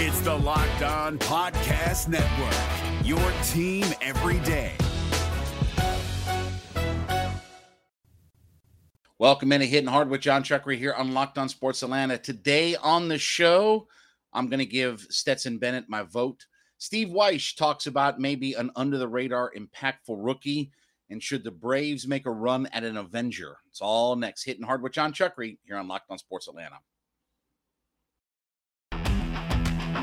It's the Locked On Podcast Network, your team every day. Welcome in to Hitting Hard with Jon Chuckery here on Locked On Sports Atlanta. Today on the show, I'm going to give Stetson Bennett my vote. Steve Wyche talks about maybe an under the radar impactful rookie. And should the Braves make a run at an Avenger? It's all next. Hitting Hard with Jon Chuckery here on Locked On Sports Atlanta.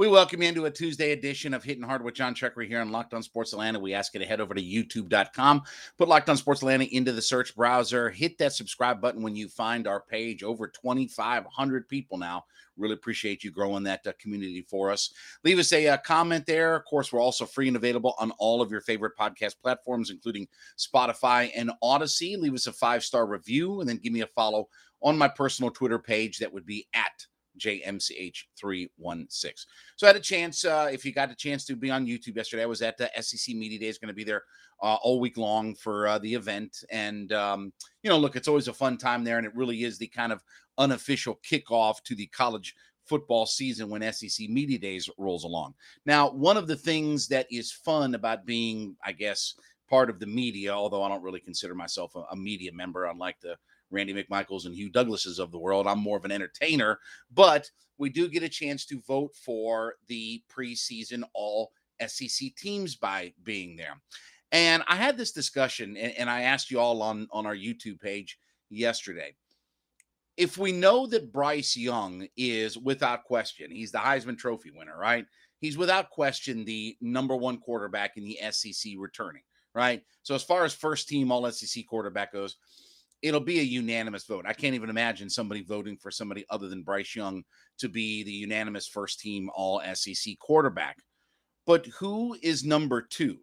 We welcome you into a Tuesday edition of Hitting Hard with Jon Chuckery here on Locked On Sports Atlanta. We ask you to head over to youtube.com, put Locked On Sports Atlanta into the search browser, hit that subscribe button when you find our page. Over 2,500 people now. Really appreciate you growing that uh, community for us. Leave us a uh, comment there. Of course, we're also free and available on all of your favorite podcast platforms, including Spotify and Audacy. Leave us a five star review and then give me a follow on my personal Twitter page. That would be at JMCH316. So I had a chance, uh, if you got a chance to be on YouTube yesterday, I was at the SEC Media Day. Days, going to be there uh, all week long for uh, the event. And, um, you know, look, it's always a fun time there, and it really is the kind of unofficial kickoff to the college football season when SEC Media Days rolls along. Now, one of the things that is fun about being, I guess, part of the media, although I don't really consider myself a, a media member, unlike the Randy McMichaels and Hugh Douglases of the world. I'm more of an entertainer, but we do get a chance to vote for the preseason all SEC teams by being there. And I had this discussion, and, and I asked you all on, on our YouTube page yesterday. If we know that Bryce Young is without question, he's the Heisman Trophy winner, right? He's without question the number one quarterback in the SEC returning, right? So, as far as first team all SEC quarterback goes, it'll be a unanimous vote. I can't even imagine somebody voting for somebody other than Bryce Young to be the unanimous first team all SEC quarterback. But who is number two?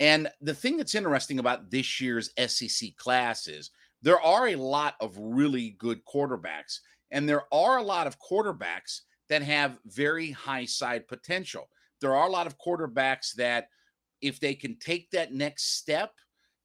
And the thing that's interesting about this year's SEC class is there are a lot of really good quarterbacks, and there are a lot of quarterbacks that have very high side potential. There are a lot of quarterbacks that, if they can take that next step,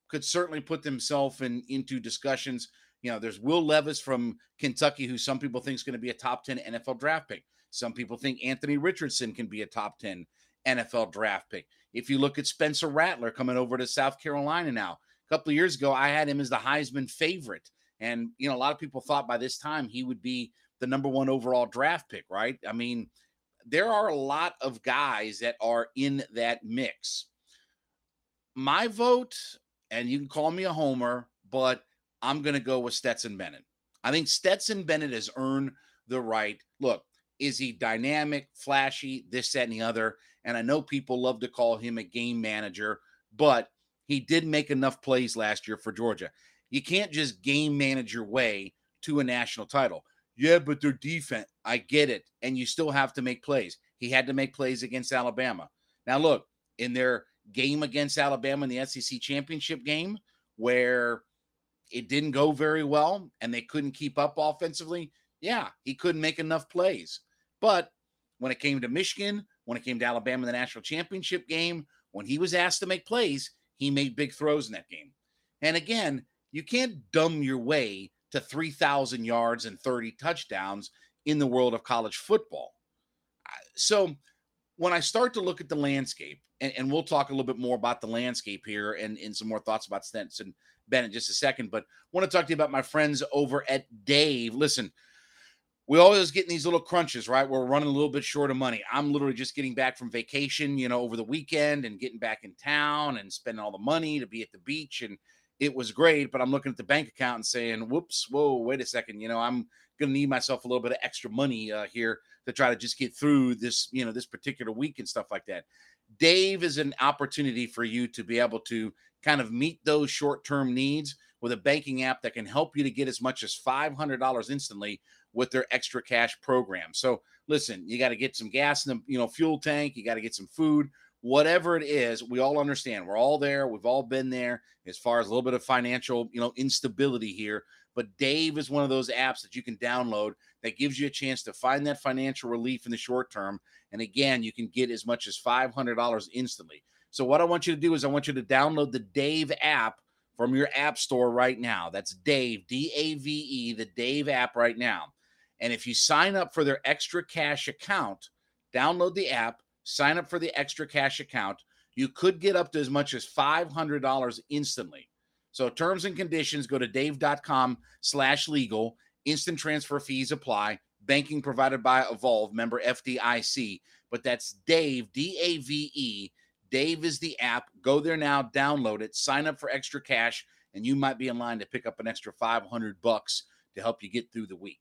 could certainly put themselves in into discussions. You know, there's Will Levis from Kentucky, who some people think is going to be a top 10 NFL draft pick. Some people think Anthony Richardson can be a top 10 NFL draft pick. If you look at Spencer Rattler coming over to South Carolina now, a couple of years ago, I had him as the Heisman favorite. And, you know, a lot of people thought by this time he would be the number one overall draft pick, right? I mean, there are a lot of guys that are in that mix. My vote, and you can call me a homer, but I'm going to go with Stetson Bennett. I think Stetson Bennett has earned the right. Look, is he dynamic, flashy, this, that, and the other? And I know people love to call him a game manager, but he did make enough plays last year for Georgia. You can't just game manage your way to a national title. Yeah, but their defense, I get it. And you still have to make plays. He had to make plays against Alabama. Now, look, in their game against Alabama in the SEC championship game where it didn't go very well and they couldn't keep up offensively. Yeah, he couldn't make enough plays. But when it came to Michigan, when it came to Alabama in the national championship game, when he was asked to make plays, he made big throws in that game. And again, you can't dumb your way to 3,000 yards and 30 touchdowns in the world of college football. So when I start to look at the landscape, and, and, we'll talk a little bit more about the landscape here and, and some more thoughts about Stetson Ben in just a second, but want to talk to you about my friends over at Dave. Listen, we always getting these little crunches, right? We're running a little bit short of money. I'm literally just getting back from vacation, you know, over the weekend and getting back in town and spending all the money to be at the beach. And it was great, but I'm looking at the bank account and saying, whoops, whoa, wait a second. You know, I'm going to need myself a little bit of extra money uh, here to try to just get through this, you know, this particular week and stuff like that. Dave is an opportunity for you to be able to kind of meet those short term needs with a banking app that can help you to get as much as $500 instantly with their extra cash program. So listen, you got to get some gas in the you know fuel tank, you got to get some food, whatever it is, we all understand. We're all there. We've all been there as far as a little bit of financial, you know, instability here. But Dave is one of those apps that you can download that gives you a chance to find that financial relief in the short term. And again, you can get as much as $500 instantly. So, what I want you to do is I want you to download the Dave app from your app store right now. That's Dave, D A V E, the Dave app right now. And if you sign up for their extra cash account, download the app, sign up for the extra cash account, you could get up to as much as $500 instantly. So terms and conditions go to dave.com slash legal. Instant transfer fees apply. Banking provided by Evolve, member FDIC. But that's Dave, D A V E. Dave is the app. Go there now, download it, sign up for extra cash, and you might be in line to pick up an extra 500 bucks to help you get through the week.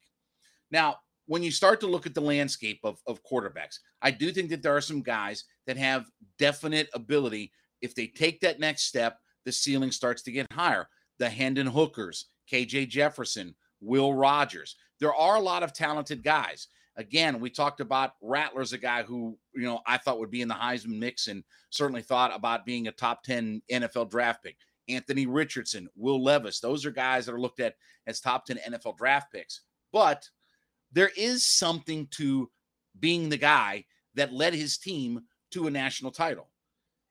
Now, when you start to look at the landscape of, of quarterbacks, I do think that there are some guys that have definite ability. If they take that next step, the ceiling starts to get higher. The Hendon Hookers, KJ Jefferson, Will Rogers. There are a lot of talented guys. Again, we talked about Rattler's a guy who, you know, I thought would be in the Heisman mix and certainly thought about being a top 10 NFL draft pick. Anthony Richardson, Will Levis, those are guys that are looked at as top 10 NFL draft picks. But there is something to being the guy that led his team to a national title.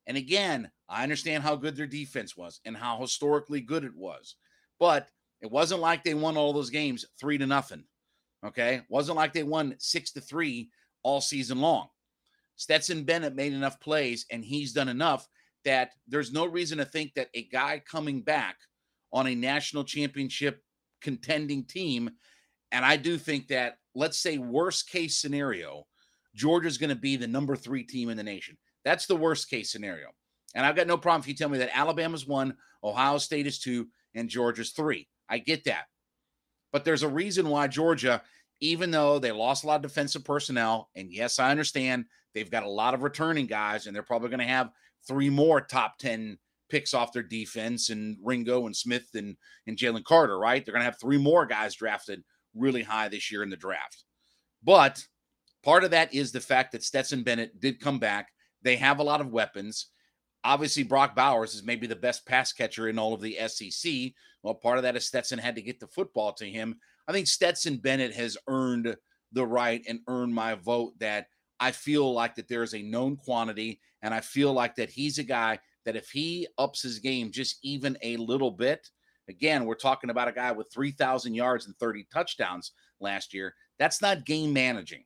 And again, I understand how good their defense was and how historically good it was. But it wasn't like they won all those games three to nothing. Okay. It wasn't like they won six to three all season long. Stetson Bennett made enough plays and he's done enough that there's no reason to think that a guy coming back on a national championship contending team, and I do think that, let's say, worst case scenario, Georgia's going to be the number three team in the nation. That's the worst case scenario. And I've got no problem if you tell me that Alabama's one, Ohio State is two, and Georgia's three. I get that. But there's a reason why Georgia, even though they lost a lot of defensive personnel, and yes, I understand they've got a lot of returning guys, and they're probably going to have three more top 10 picks off their defense and Ringo and Smith and, and Jalen Carter, right? They're going to have three more guys drafted really high this year in the draft. But part of that is the fact that Stetson Bennett did come back. They have a lot of weapons. Obviously, Brock Bowers is maybe the best pass catcher in all of the SEC. Well, part of that is Stetson had to get the football to him. I think Stetson Bennett has earned the right and earned my vote that I feel like that there is a known quantity, and I feel like that he's a guy that if he ups his game just even a little bit, again, we're talking about a guy with 3,000 yards and 30 touchdowns last year. That's not game managing.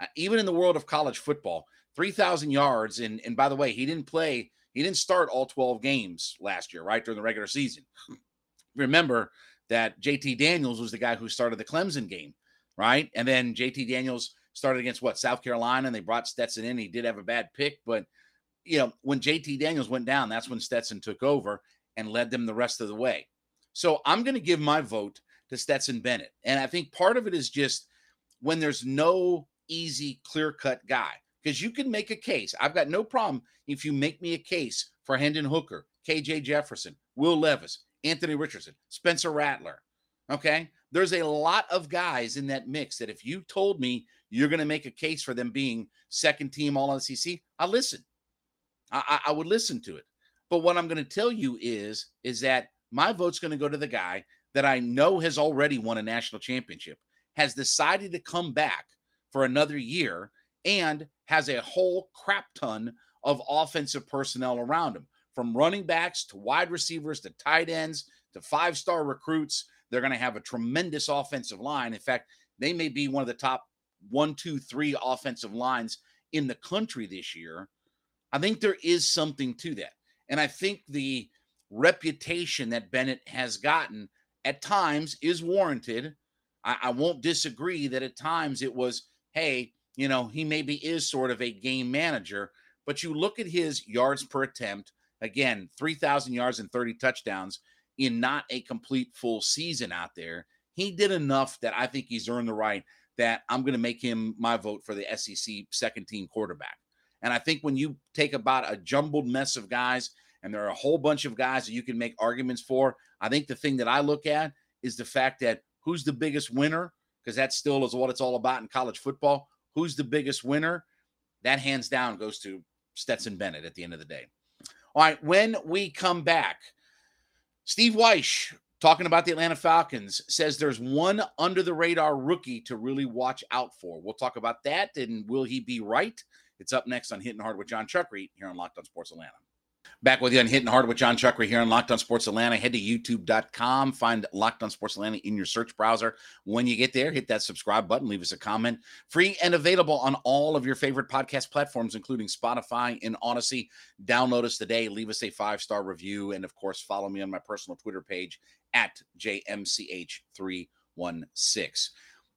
Uh, even in the world of college football, 3,000 yards, and, and by the way, he didn't play he didn't start all 12 games last year, right? During the regular season. Hmm. Remember that JT Daniels was the guy who started the Clemson game, right? And then JT Daniels started against what South Carolina, and they brought Stetson in. He did have a bad pick, but you know, when JT Daniels went down, that's when Stetson took over and led them the rest of the way. So I'm going to give my vote to Stetson Bennett. And I think part of it is just when there's no easy, clear cut guy because you can make a case. I've got no problem if you make me a case for Hendon Hooker, KJ Jefferson, Will Levis, Anthony Richardson, Spencer Rattler. Okay. There's a lot of guys in that mix that if you told me you're going to make a case for them being second team all SEC, I listen. I, I, I would listen to it. But what I'm going to tell you is, is that my vote's going to go to the guy that I know has already won a national championship, has decided to come back for another year, and has a whole crap ton of offensive personnel around him from running backs to wide receivers to tight ends to five star recruits. They're going to have a tremendous offensive line. In fact, they may be one of the top one, two, three offensive lines in the country this year. I think there is something to that. And I think the reputation that Bennett has gotten at times is warranted. I, I won't disagree that at times it was, hey, you know, he maybe is sort of a game manager, but you look at his yards per attempt, again, 3,000 yards and 30 touchdowns in not a complete full season out there. He did enough that I think he's earned the right that I'm going to make him my vote for the SEC second team quarterback. And I think when you take about a jumbled mess of guys, and there are a whole bunch of guys that you can make arguments for, I think the thing that I look at is the fact that who's the biggest winner, because that still is what it's all about in college football who's the biggest winner? That hands down goes to Stetson Bennett at the end of the day. All right, when we come back, Steve Wyche talking about the Atlanta Falcons says there's one under the radar rookie to really watch out for. We'll talk about that and will he be right? It's up next on Hitting Hard with Jon Chuckery here on Locked On Sports Atlanta. Back with you on Hitting Hard with Jon Chuckery here on Locked On Sports Atlanta. Head to youtube.com, find Locked On Sports Atlanta in your search browser. When you get there, hit that subscribe button, leave us a comment. Free and available on all of your favorite podcast platforms, including Spotify and Audacy. Download us today, leave us a five star review, and of course, follow me on my personal Twitter page at JMCH316.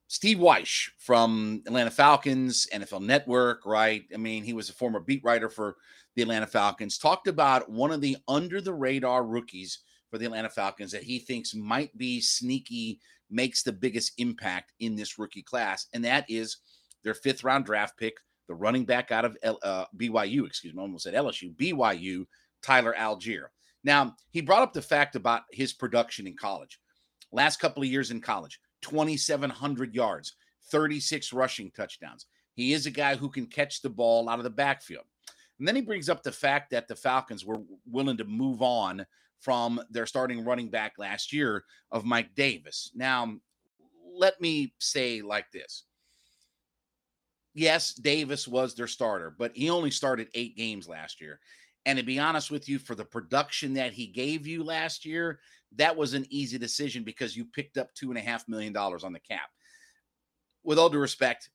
Steve Wyche from Atlanta Falcons, NFL Network, right? I mean, he was a former beat writer for the Atlanta Falcons, talked about one of the under the radar rookies for the Atlanta Falcons that he thinks might be sneaky, makes the biggest impact in this rookie class, and that is their fifth round draft pick, the running back out of uh, BYU, excuse me, I almost said LSU, BYU, Tyler Allgeier. Now, he brought up the fact about his production in college. Last couple of years in college, 2,700 yards, 36 rushing touchdowns. He is a guy who can catch the ball out of the backfield. And then he brings up the fact that the Falcons were willing to move on from their starting running back last year of Mike Davis. Now, let me say like this. Yes, Davis was their starter, but he only started eight games last year. And to be honest with you, for the production that he gave you last year, that was an easy decision because you picked up two and a half million dollars on the cap. With all due respect,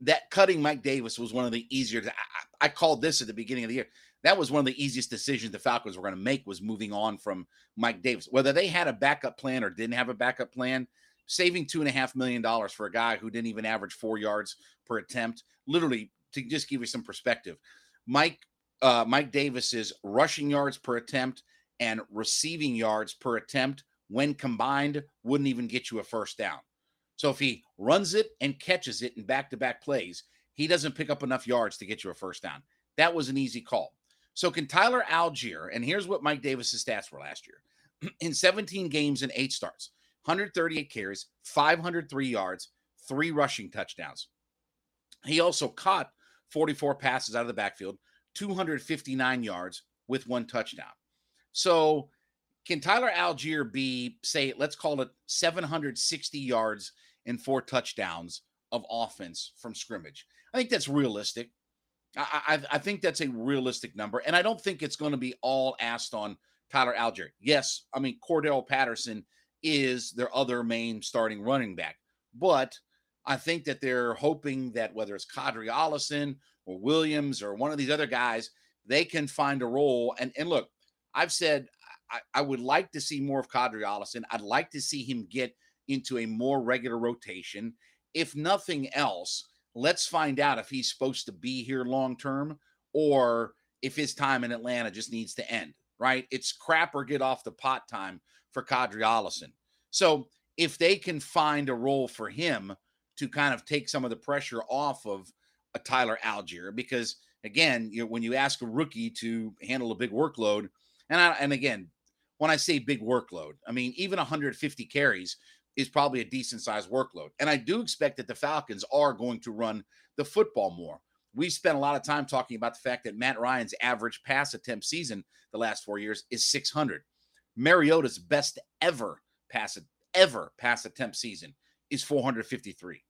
that cutting Mike Davis was one of the easier. I, I called this at the beginning of the year. That was one of the easiest decisions the Falcons were going to make was moving on from Mike Davis. Whether they had a backup plan or didn't have a backup plan, saving two and a half million dollars for a guy who didn't even average four yards per attempt, literally to just give you some perspective, Mike uh, Mike Davis's rushing yards per attempt and receiving yards per attempt when combined wouldn't even get you a first down. So if he runs it and catches it in back to back plays, he doesn't pick up enough yards to get you a first down. That was an easy call. So can Tyler Allgeier, and here's what Mike Davis's stats were last year in 17 games and eight starts 138 carries, 503 yards, three rushing touchdowns. He also caught 44 passes out of the backfield, 259 yards with one touchdown. So can Tyler Allgeier be, say, let's call it 760 yards and four touchdowns of offense from scrimmage. I think that's realistic. I, I, I think that's a realistic number. And I don't think it's going to be all asked on Tyler Allgeier. Yes, I mean, Cordarrelle Patterson is their other main starting running back. But I think that they're hoping that whether it's Qadree Ollison or Williams or one of these other guys, they can find a role. And, and look, I've said I, I would like to see more of Qadree Ollison. I'd like to see him get – into a more regular rotation. If nothing else, let's find out if he's supposed to be here long term or if his time in Atlanta just needs to end, right? It's crap or get off the pot time for Qadree Ollison. So if they can find a role for him to kind of take some of the pressure off of a Tyler Allgeier, because again, you when you ask a rookie to handle a big workload, and I, and again, when I say big workload, I mean even 150 carries is probably a decent sized workload. And I do expect that the Falcons are going to run the football more. We spent a lot of time talking about the fact that Matt Ryan's average pass attempt season the last four years is 600. Mariota's best ever pass ever pass attempt season is 453.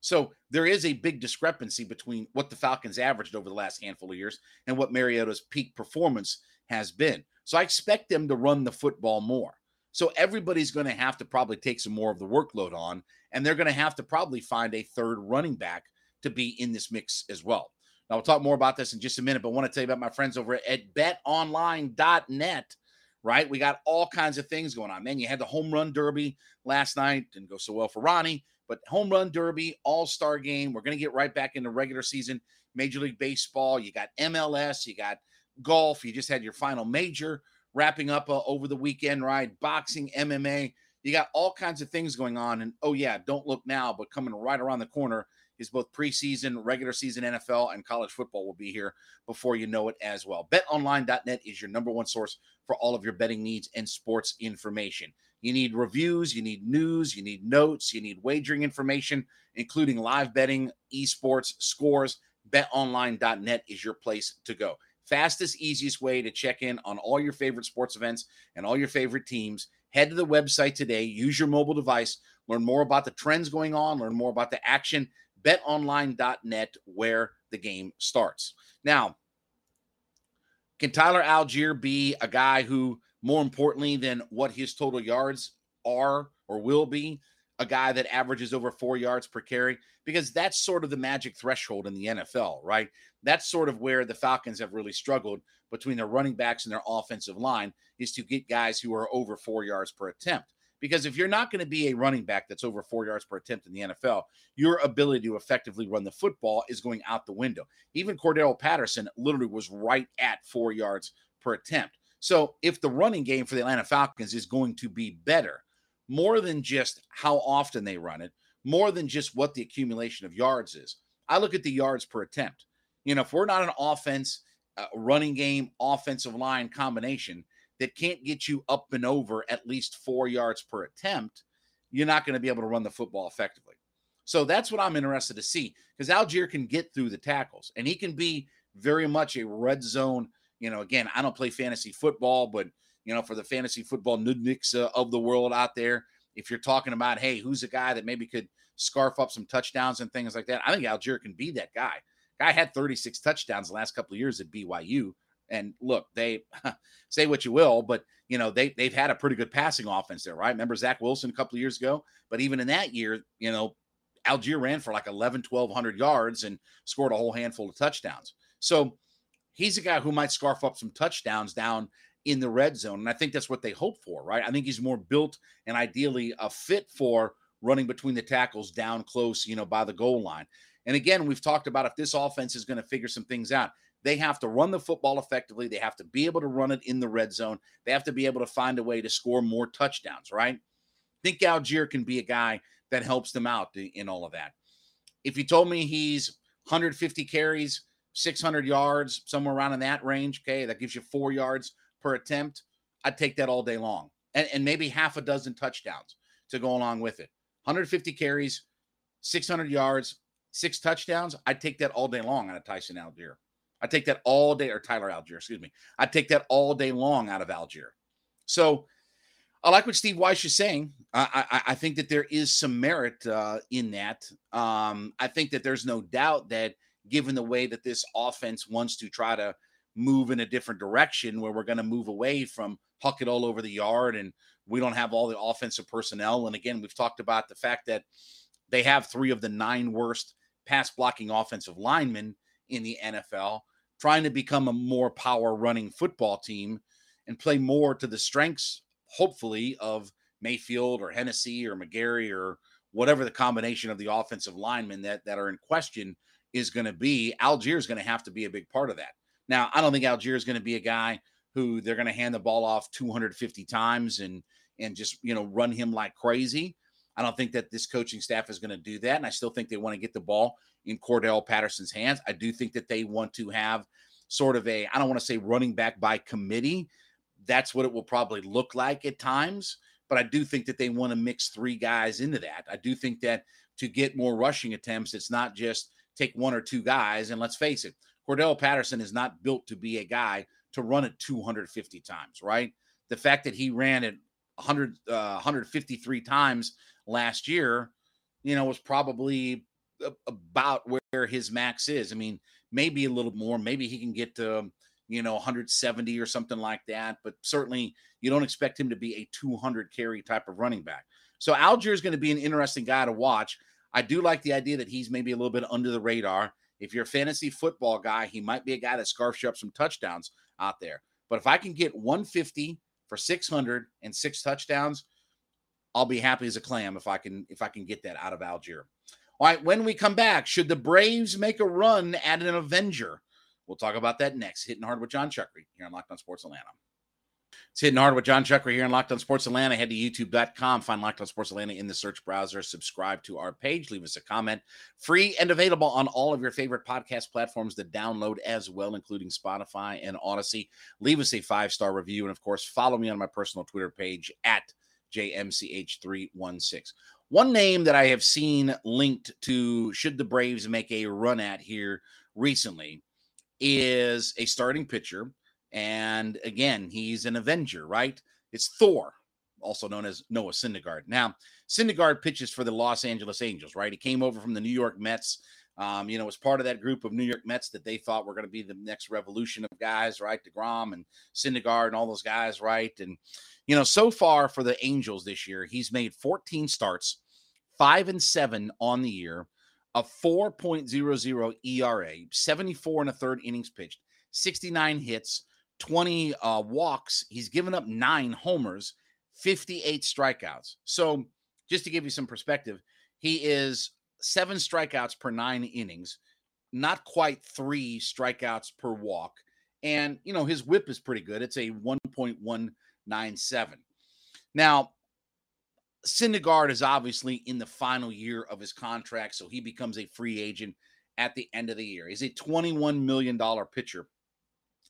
So there is a big discrepancy between what the Falcons averaged over the last handful of years and what Mariota's peak performance has been. So I expect them to run the football more. So everybody's going to have to probably take some more of the workload on, and they're going to have to probably find a third running back to be in this mix as well. Now, we'll talk more about this in just a minute, but I want to tell you about my friends over at betonline.net, right? We got all kinds of things going on. Man, you had the home run derby last night, didn't go so well for Ronnie, but home run derby, all star game. We're going to get right back into regular season, Major League Baseball. You got MLS, you got golf, you just had your final major wrapping up uh, over the weekend, right? Boxing, MMA. You got all kinds of things going on. And oh, yeah, don't look now, but coming right around the corner is both preseason, regular season NFL, and college football will be here before you know it as well. BetOnline.net is your number one source for all of your betting needs and sports information. You need reviews, you need news, you need notes, you need wagering information, including live betting, esports, scores, betonline.net is your place to go. Fastest, easiest way to check in on all your favorite sports events and all your favorite teams. Head to the website today, use your mobile device, learn more about the trends going on, learn more about the action. BetOnline.net, where the game starts. Now, can Tyler Allgeier be a guy who, more importantly than what his total yards are or will be, a guy that averages over four yards per carry? Because that's sort of the magic threshold in the NFL, right? That's sort of where the Falcons have really struggled between their running backs and their offensive line is to get guys who are over four yards per attempt. Because if you're not going to be a running back that's over four yards per attempt in the NFL, your ability to effectively run the football is going out the window. Even Cordarrelle Patterson literally was right at four yards per attempt. So if the running game for the Atlanta Falcons is going to be better, more than just how often they run it, more than just what the accumulation of yards is, I look at the yards per attempt. You know, if we're not an offense, uh, running game, offensive line combination, that can't get you up and over at least four yards per attempt, you're not going to be able to run the football effectively. So that's what I'm interested to see because Allgeier can get through the tackles and he can be very much a red zone. You know, again, I don't play fantasy football, but you know, for the fantasy football nudniks uh, of the world out there, if you're talking about, hey, who's a guy that maybe could scarf up some touchdowns and things like that, I think Allgeier can be that guy. Guy had 36 touchdowns the last couple of years at BYU. And look, they say what you will, but you know they they've had a pretty good passing offense there, right? Remember Zach Wilson a couple of years ago, but even in that year, you know, Allgeier ran for like 11, 1200 yards and scored a whole handful of touchdowns. So he's a guy who might scarf up some touchdowns down in the red zone. And I think that's what they hope for, right? I think he's more built and ideally a fit for running between the tackles down close, you know, by the goal line. And again, we've talked about if this offense is going to figure some things out, they have to run the football effectively. They have to be able to run it in the red zone. They have to be able to find a way to score more touchdowns, right? I think Allgeier can be a guy that helps them out in all of that. If you told me he's 150 carries, 600 yards, somewhere around in that range, okay, that gives you four yards per attempt, I'd take that all day long. And, and maybe half a dozen touchdowns to go along with it. 150 carries, 600 yards, six touchdowns, I'd take that all day long on a Tyson Allgeier. I take that all day, or Tyler Allgeier, excuse me. I take that all day long out of Allgeier. So I like what Steve Wyche is saying. I, I, I think that there is some merit uh, in that. Um, I think that there's no doubt that given the way that this offense wants to try to move in a different direction, where we're going to move away from huck it all over the yard and we don't have all the offensive personnel. And again, we've talked about the fact that they have three of the nine worst pass blocking offensive linemen in the NFL trying to become a more power running football team and play more to the strengths, hopefully, of Mayfield or Hennessy or McGary or whatever the combination of the offensive linemen that, that are in question is going to be. Allgeier is going to have to be a big part of that. Now, I don't think Allgeier is going to be a guy who they're going to hand the ball off 250 times and and just you know run him like crazy. I don't think that this coaching staff is going to do that, and I still think they want to get the ball in Cordarrelle Patterson's hands. I do think that they want to have sort of a, I don't want to say running back by committee. That's what it will probably look like at times. But I do think that they want to mix three guys into that. I do think that to get more rushing attempts, it's not just take one or two guys. And let's face it, Cordarrelle Patterson is not built to be a guy to run it 250 times, right? The fact that he ran it 100, uh, 153 times last year, you know, was probably about where his max is. I mean, maybe a little more. Maybe he can get to, you know, 170 or something like that. But certainly, you don't expect him to be a 200 carry type of running back. So Allgeier is going to be an interesting guy to watch. I do like the idea that he's maybe a little bit under the radar. If you're a fantasy football guy, he might be a guy that scarfs you up some touchdowns out there. But if I can get 150 for 600 and six touchdowns, I'll be happy as a clam if I can if I can get that out of Allgeier. All right, when we come back, should the Braves make a run at an Avenger? We'll talk about that next. Hitting hard with Jon Chuckery here on Locked On Sports Atlanta. It's hitting hard with Jon Chuckery here on Locked On Sports Atlanta. Head to youtube.com, find Locked On Sports Atlanta in the search browser, subscribe to our page, leave us a comment. Free and available on all of your favorite podcast platforms to download as well, including Spotify and Audacy. Leave us a five star review. And of course, follow me on my personal Twitter page at JMCH316. One name that I have seen linked to should the Braves make a run at here recently is a starting pitcher. And again, he's an Avenger, right? It's Thor, also known as Noah Syndergaard. Now, Syndergaard pitches for the Los Angeles Angels, right? He came over from the New York Mets. Um, you know, was part of that group of New York Mets that they thought were going to be the next revolution of guys, right? DeGrom and Syndergaard and all those guys, right? And, you know, so far for the Angels this year, he's made 14 starts, five and seven on the year, a 4.00 ERA, 74 and a third innings pitched, 69 hits, 20 uh, walks. He's given up nine homers, 58 strikeouts. So, just to give you some perspective, he is seven strikeouts per nine innings, not quite three strikeouts per walk. And, you know, his whip is pretty good. It's a 1.197. Now, Syndergaard is obviously in the final year of his contract, so he becomes a free agent at the end of the year. He's a $21 million pitcher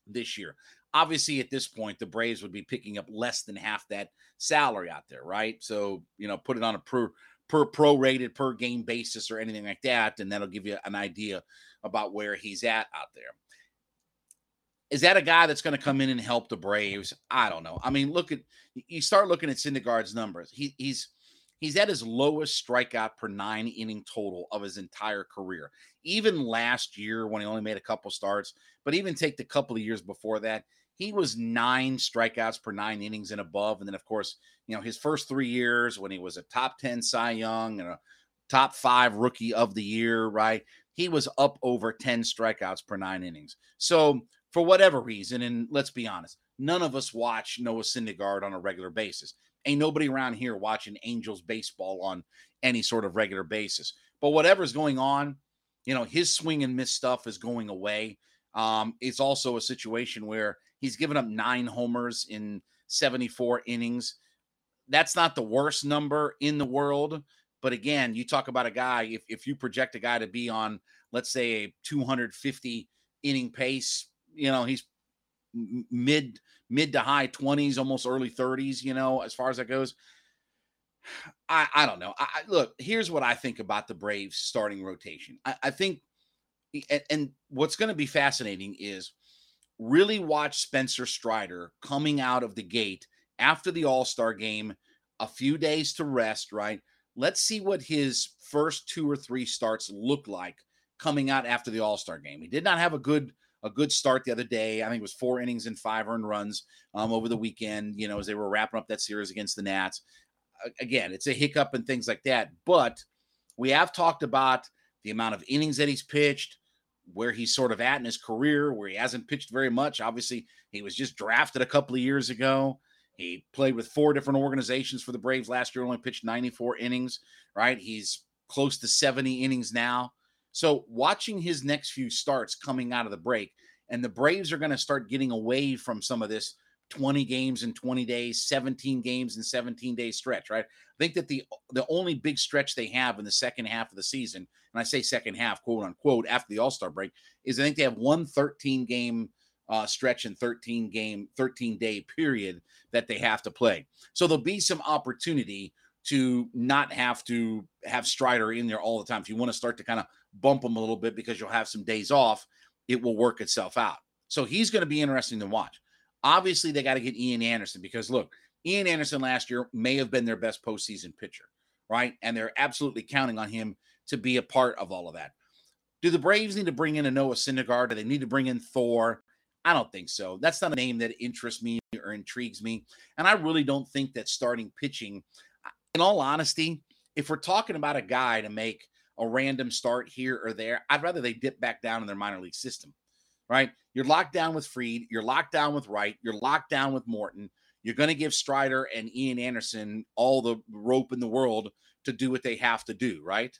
this year. Obviously, at this point, the Braves would be picking up less than half that salary out there, right? So, you know, put it on a per per prorated per game basis or anything like that, and that'll give you an idea about where he's at out there. Is that a guy that's going to come in and help the Braves? I don't know. I mean, look at you start looking at Syndergaard's numbers. He, he's he's at his lowest strikeout per nine inning total of his entire career. Even last year when he only made a couple starts, but even take the couple of years before that, he was nine strikeouts per nine innings and above. And then, of course, you know, his first three years when he was a top 10 Cy Young and a top five rookie of the year, right? He was up over 10 strikeouts per nine innings. So, for whatever reason, and let's be honest, none of us watch Noah Syndergaard on a regular basis. Ain't nobody around here watching Angels baseball on any sort of regular basis. But whatever's going on, you know, his swing and miss stuff is going away. Um, it's also a situation where he's given up nine homers in 74 innings. That's not the worst number in the world. But again, you talk about a guy, if, if you project a guy to be on, let's say, a 250 inning pace, you know, he's mid mid to high 20s, almost early 30s, you know, as far as that goes. I, I don't know. I, look, here's what I think about the Braves starting rotation. I, I think, and, and what's going to be fascinating is really watch Spencer Strider coming out of the gate after the All Star game, a few days to rest, right? Let's see what his first two or three starts look like coming out after the All Star game. He did not have a good a good start the other day. I think it was four innings and five earned runs um, over the weekend. You know, as they were wrapping up that series against the Nats. Again, it's a hiccup and things like that. But we have talked about the amount of innings that he's pitched, where he's sort of at in his career, where he hasn't pitched very much. Obviously, he was just drafted a couple of years ago. He played with four different organizations for the Braves last year, only pitched 94 innings, right? He's close to 70 innings now. So, watching his next few starts coming out of the break, and the Braves are going to start getting away from some of this 20 games in 20 days, 17 games in 17 day stretch, right? I think that the the only big stretch they have in the second half of the season, and I say second half, quote unquote, after the All Star break, is I think they have one 13 game uh, stretch and 13 game, 13 day period that they have to play. So there'll be some opportunity to not have to have Strider in there all the time. If you want to start to kind of bump him a little bit because you'll have some days off, it will work itself out. So he's going to be interesting to watch. Obviously, they got to get Ian Anderson because look, Ian Anderson last year may have been their best postseason pitcher, right? And they're absolutely counting on him to be a part of all of that. Do the Braves need to bring in a Noah Syndergaard? Do they need to bring in Thor? I don't think so. That's not a name that interests me or intrigues me. And I really don't think that starting pitching, in all honesty, if we're talking about a guy to make a random start here or there, I'd rather they dip back down in their minor league system right? You're locked down with Fried, You're locked down with Wright. You're locked down with Morton. You're going to give Strider and Ian Anderson all the rope in the world to do what they have to do, right?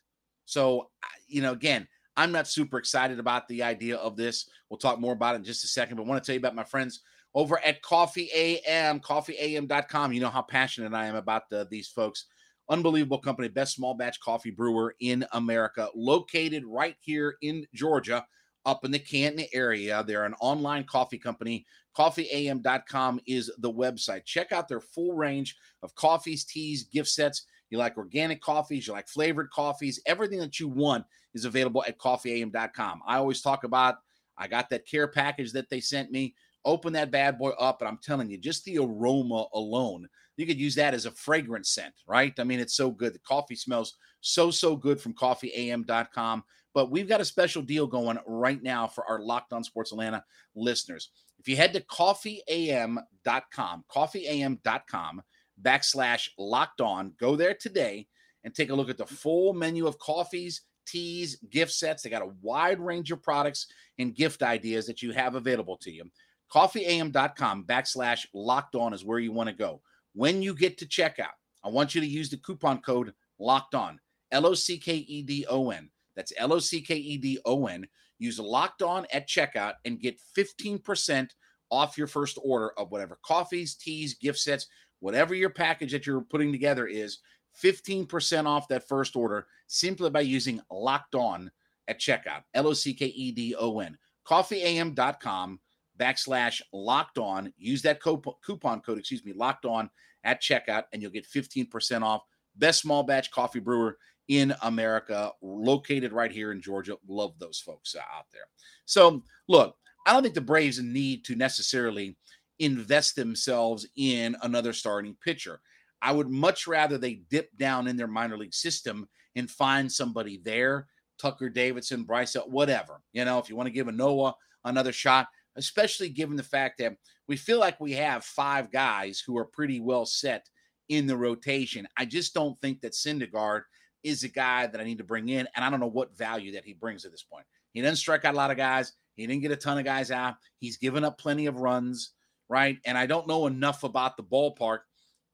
So, you know, again, I'm not super excited about the idea of this. We'll talk more about it in just a second, but I want to tell you about my friends over at Coffee AM, coffeeam.com. You know how passionate I am about the, these folks. Unbelievable company, best small batch coffee brewer in America, located right here in Georgia up in the Canton area. They're an online coffee company. Coffeeam.com is the website. Check out their full range of coffees, teas, gift sets. you like organic coffees, you like flavored coffees, everything that you want is available at coffeeam.com. I always talk about I got that care package that they sent me. Open that bad boy up, and I'm telling you, just the aroma alone, you could use that as a fragrance scent, right? I mean, it's so good. The coffee smells so, so good from coffeeam.com. But we've got a special deal going right now for our Locked On Sports Atlanta listeners. If you head to coffeeam.com, coffeeam.com backslash locked on, go there today and take a look at the full menu of coffees, teas, gift sets. They got a wide range of products and gift ideas that you have available to you. Coffeeam.com backslash locked on is where you want to go. When you get to checkout, I want you to use the coupon code locked on, L O C K E D O N. That's L O C K E D O N. Use locked on at checkout and get 15% off your first order of whatever coffees, teas, gift sets, whatever your package that you're putting together is. 15% off that first order simply by using locked on at checkout. L O C K E D O N. Coffeeam.com backslash locked on. Use that coupon code, excuse me, locked on at checkout, and you'll get 15% off. Best small batch coffee brewer in America, located right here in Georgia. Love those folks uh, out there. So, look, I don't think the Braves need to necessarily invest themselves in another starting pitcher. I would much rather they dip down in their minor league system and find somebody there, Tucker Davidson, Bryce, whatever. You know, if you want to give a Noah another shot, especially given the fact that we feel like we have five guys who are pretty well set in the rotation. I just don't think that Syndergaard is a guy that I need to bring in, and I don't know what value that he brings at this point. He doesn't strike out a lot of guys. He didn't get a ton of guys out. He's given up plenty of runs, right? And I don't know enough about the ballpark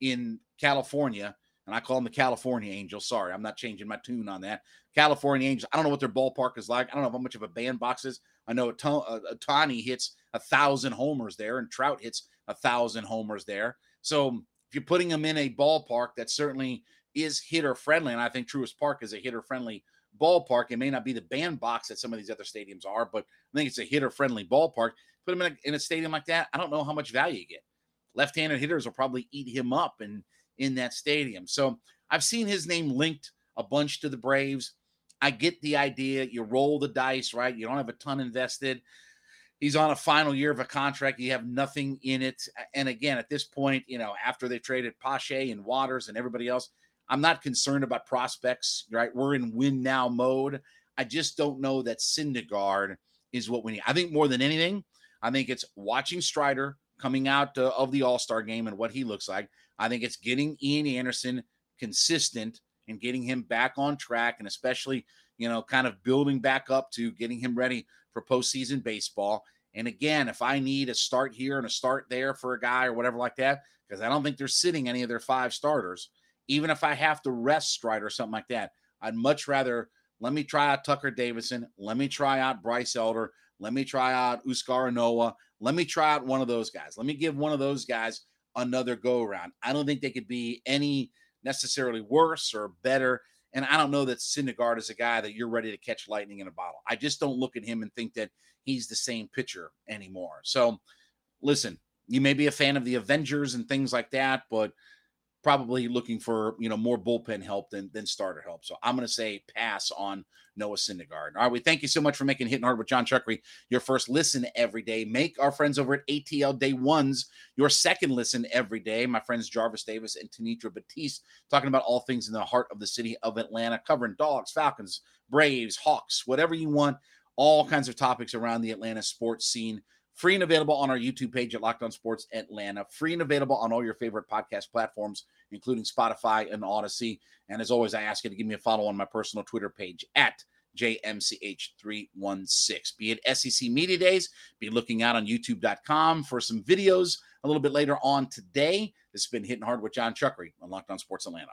in California, and I call them the California Angels. Sorry, I'm not changing my tune on that. California Angels. I don't know what their ballpark is like. I don't know how much of a bandbox is. I know Ohtani hits a thousand homers there, and Trout hits a thousand homers there. So if you're putting them in a ballpark that certainly is hitter friendly, and I think Truist Park is a hitter friendly ballpark. It may not be the bandbox that some of these other stadiums are, but I think it's a hitter friendly ballpark. Put him in a, in a stadium like that, I don't know how much value you get. Left-handed hitters will probably eat him up in in that stadium. So I've seen his name linked a bunch to the Braves. I get the idea. You roll the dice, right? You don't have a ton invested. He's on a final year of a contract. You have nothing in it. And again, at this point, you know, after they traded Pache and Waters and everybody else, I'm not concerned about prospects, right? We're in win now mode. I just don't know that Syndergaard is what we need. I think more than anything, I think it's watching Strider coming out uh, of the All Star game and what he looks like. I think it's getting Ian Anderson consistent and getting him back on track, and especially, you know, kind of building back up to getting him ready for postseason baseball. And again, if I need a start here and a start there for a guy or whatever like that, because I don't think they're sitting any of their five starters, even if I have to rest Strider or something like that, I'd much rather let me try out Tucker Davidson. Let me try out Bryce Elder. Let me try out Huascar Ynoa. Let me try out one of those guys. Let me give one of those guys another go around. I don't think they could be any necessarily worse or better. And I don't know that Syndergaard is a guy that you're ready to catch lightning in a bottle. I just don't look at him and think that he's the same pitcher anymore. So listen, you may be a fan of the Avengers and things like that, but – probably looking for you know more bullpen help than than starter help. So I'm going to say pass on Noah Syndergaard. All right, we thank you so much for making Hitting Hard with Jon Chuckery your first listen every day. Make our friends over at ATL Day Ones your second listen every day. My friends Jarvis Davis and Tanitra Batiste talking about all things in the heart of the city of Atlanta, covering dogs, Falcons, Braves, Hawks, whatever you want. All kinds of topics around the Atlanta sports scene. Free and available on our YouTube page at Locked On Sports Atlanta. Free and available on all your favorite podcast platforms, including Spotify and Audacy. And as always, I ask you to give me a follow on my personal Twitter page at JMCH316. Be it SEC Media Days, be looking out on YouTube.com for some videos a little bit later on today. This has been Hitting Hard with Jon Chuckery on Locked On Sports Atlanta.